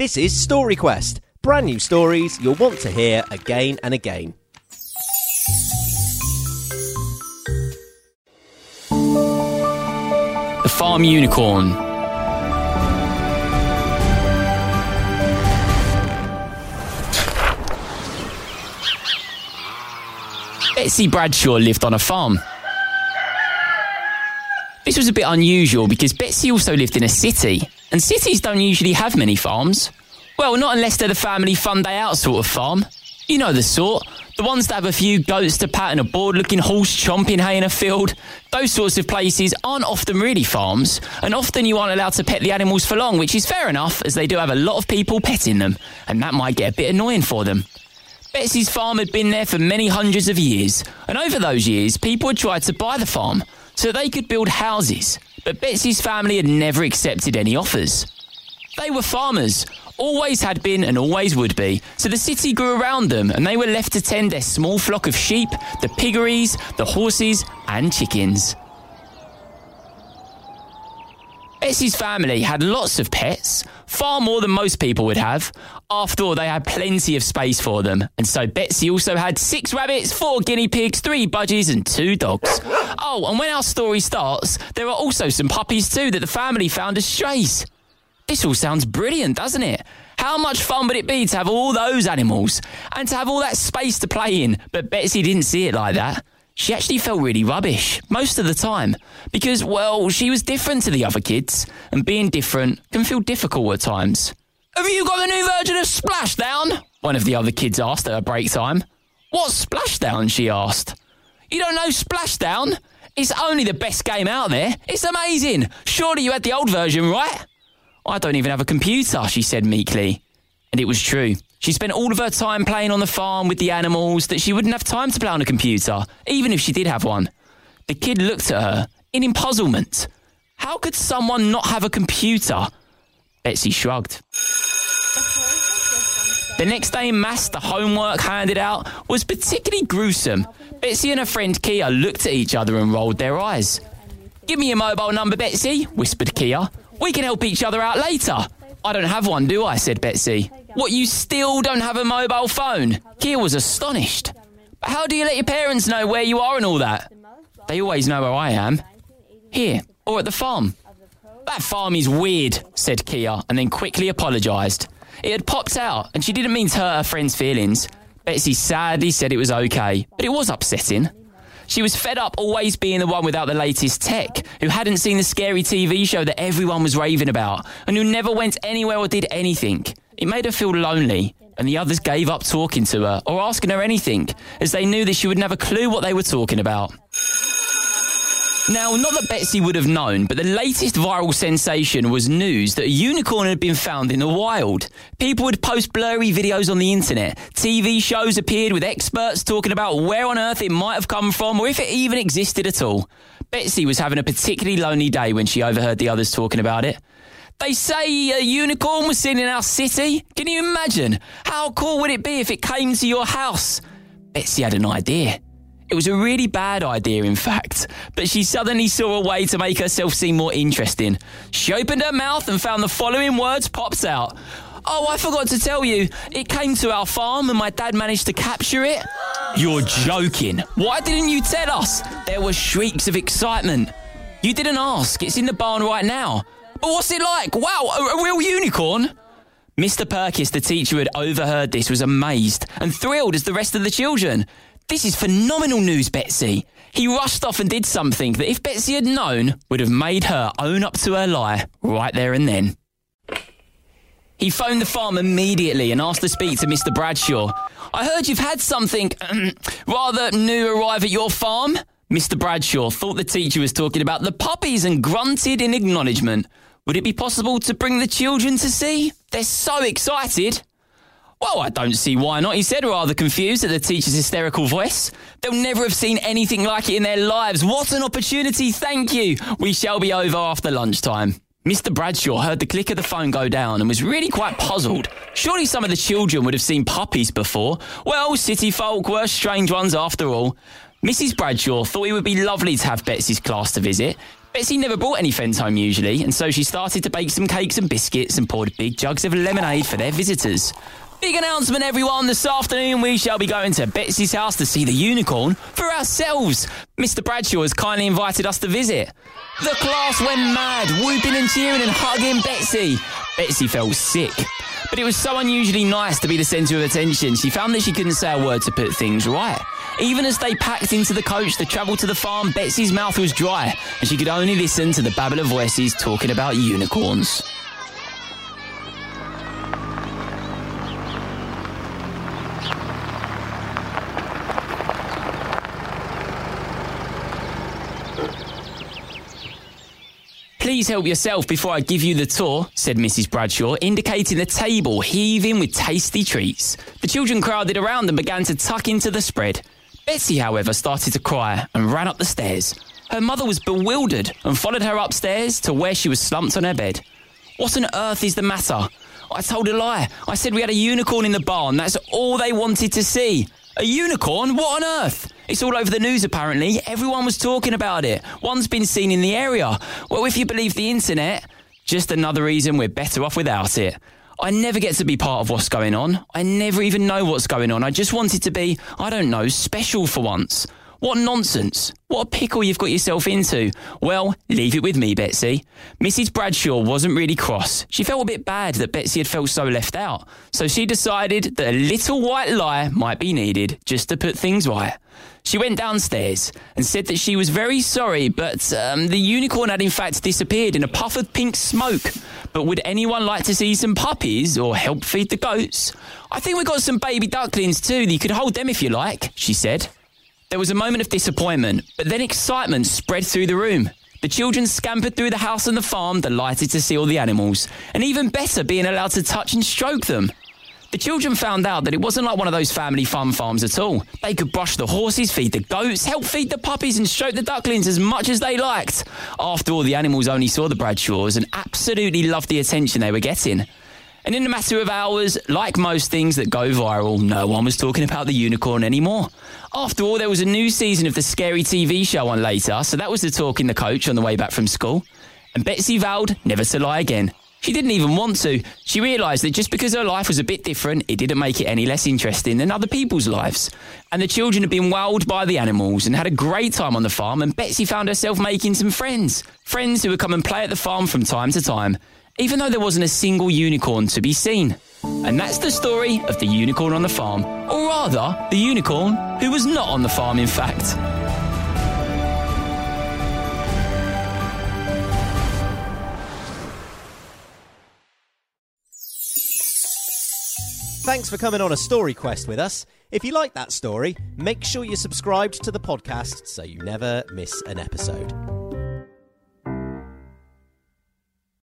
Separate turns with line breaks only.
This is Story Quest, brand new stories you'll want to hear again and again.
The Farm Unicorn. Betsy Bradshaw lived on a farm. This was a bit unusual because Betsy also lived in a city, and cities don't usually have many farms. Well, not unless they're the family fun day out sort of farm. You know the sort. The ones that have a few goats to pat and a bored looking horse chomping hay in a field. Those sorts of places aren't often really farms, and often you aren't allowed to pet the animals for long, which is fair enough, as they do have a lot of people petting them, and that might get a bit annoying for them. Betsy's farm had been there for many hundreds of years, and over those years, people had tried to buy the farm so they could build houses, but Betsy's family had never accepted any offers. They were farmers, always had been and always would be, so the city grew around them and they were left to tend their small flock of sheep, the piggeries, the horses, and chickens. Betsy's family had lots of pets, far more than most people would have. After all, they had plenty of space for them. And so Betsy also had six rabbits, four guinea pigs, three budgies, and two dogs. Oh, and when our story starts, there are also some puppies too that the family found as strays. This all sounds brilliant, doesn't it? How much fun would it be to have all those animals and to have all that space to play in? But Betsy didn't see it like that. She actually felt really rubbish most of the time because, well, she was different to the other kids, and being different can feel difficult at times. Have you got the new version of Splashdown? One of the other kids asked at her break time. What's Splashdown? she asked. You don't know Splashdown? It's only the best game out there. It's amazing. Surely you had the old version, right? I don't even have a computer, she said meekly. And it was true. She spent all of her time playing on the farm with the animals that she wouldn't have time to play on a computer, even if she did have one. The kid looked at her in puzzlement. How could someone not have a computer? Betsy shrugged. The next day in maths, the homework handed out was particularly gruesome. Betsy and her friend Kia looked at each other and rolled their eyes. Give me your mobile number, Betsy, whispered Kia. We can help each other out later. I don't have one, do I? said Betsy. What, you still don't have a mobile phone? Kia was astonished. But how do you let your parents know where you are and all that? They always know where I am. Here, or at the farm. That farm is weird, said Kia, and then quickly apologised. It had popped out, and she didn't mean to hurt her friend's feelings. Betsy sadly said it was okay, but it was upsetting. She was fed up always being the one without the latest tech, who hadn't seen the scary TV show that everyone was raving about, and who never went anywhere or did anything. It made her feel lonely, and the others gave up talking to her or asking her anything, as they knew that she wouldn't have a clue what they were talking about. Now, not that Betsy would have known, but the latest viral sensation was news that a unicorn had been found in the wild. People would post blurry videos on the internet. TV shows appeared with experts talking about where on earth it might have come from or if it even existed at all. Betsy was having a particularly lonely day when she overheard the others talking about it. They say a unicorn was seen in our city. Can you imagine? How cool would it be if it came to your house? Betsy had an idea. It was a really bad idea, in fact, but she suddenly saw a way to make herself seem more interesting. She opened her mouth and found the following words pops out. Oh, I forgot to tell you, it came to our farm and my dad managed to capture it. You're joking. Why didn't you tell us? There were shrieks of excitement. You didn't ask, it's in the barn right now. But what's it like? Wow, a, a real unicorn? Mr. Perkis, the teacher who had overheard this, was amazed and thrilled as the rest of the children. This is phenomenal news, Betsy. He rushed off and did something that, if Betsy had known, would have made her own up to her lie right there and then. He phoned the farm immediately and asked to speak to Mr. Bradshaw. I heard you've had something rather new arrive at your farm. Mr. Bradshaw thought the teacher was talking about the puppies and grunted in acknowledgement. Would it be possible to bring the children to see? They're so excited. Well, I don't see why not, he said, rather confused at the teacher's hysterical voice. They'll never have seen anything like it in their lives. What an opportunity, thank you. We shall be over after lunchtime. Mr. Bradshaw heard the click of the phone go down and was really quite puzzled. Surely some of the children would have seen puppies before. Well, city folk were strange ones after all. Mrs. Bradshaw thought it would be lovely to have Betsy's class to visit, Betsy never bought any friends home usually, and so she started to bake some cakes and biscuits and poured big jugs of lemonade for their visitors. Big announcement, everyone. This afternoon, we shall be going to Betsy's house to see the unicorn for ourselves. Mr. Bradshaw has kindly invited us to visit. The class went mad, whooping and cheering and hugging Betsy. Betsy felt sick. But it was so unusually nice to be the centre of attention, she found that she couldn't say a word to put things right. Even as they packed into the coach to travel to the farm, Betsy's mouth was dry, and she could only listen to the babble of voices talking about unicorns. Please help yourself before I give you the tour, said Mrs. Bradshaw, indicating the table heaving with tasty treats. The children crowded around and began to tuck into the spread. Betsy, however, started to cry and ran up the stairs. Her mother was bewildered and followed her upstairs to where she was slumped on her bed. What on earth is the matter? I told a lie. I said we had a unicorn in the barn. That's all they wanted to see. A unicorn? What on earth? It's all over the news apparently. Everyone was talking about it. One's been seen in the area. Well, if you believe the internet, just another reason we're better off without it. I never get to be part of what's going on. I never even know what's going on. I just wanted to be, I don't know, special for once. What nonsense. What a pickle you've got yourself into. Well, leave it with me, Betsy. Mrs. Bradshaw wasn't really cross. She felt a bit bad that Betsy had felt so left out. So she decided that a little white lie might be needed just to put things right. She went downstairs and said that she was very sorry, but um, the unicorn had in fact disappeared in a puff of pink smoke. But would anyone like to see some puppies or help feed the goats? I think we've got some baby ducklings too. You could hold them if you like, she said. There was a moment of disappointment, but then excitement spread through the room. The children scampered through the house and the farm, delighted to see all the animals, and even better, being allowed to touch and stroke them. The children found out that it wasn't like one of those family fun farms at all. They could brush the horses, feed the goats, help feed the puppies, and stroke the ducklings as much as they liked. After all, the animals only saw the Bradshaws and absolutely loved the attention they were getting. And in a matter of hours, like most things that go viral, no one was talking about the unicorn anymore. After all, there was a new season of the scary TV show on later, so that was the talk in the coach on the way back from school. And Betsy vowed never to lie again. She didn't even want to. She realised that just because her life was a bit different, it didn't make it any less interesting than other people's lives. And the children had been wowed by the animals and had a great time on the farm, and Betsy found herself making some friends. Friends who would come and play at the farm from time to time even though there wasn't a single unicorn to be seen. And that's the story of the unicorn on the farm, or rather, the unicorn who was not on the farm, in fact.
Thanks for coming on a story quest with us. If you like that story, make sure you're subscribed to the podcast so you never miss an episode.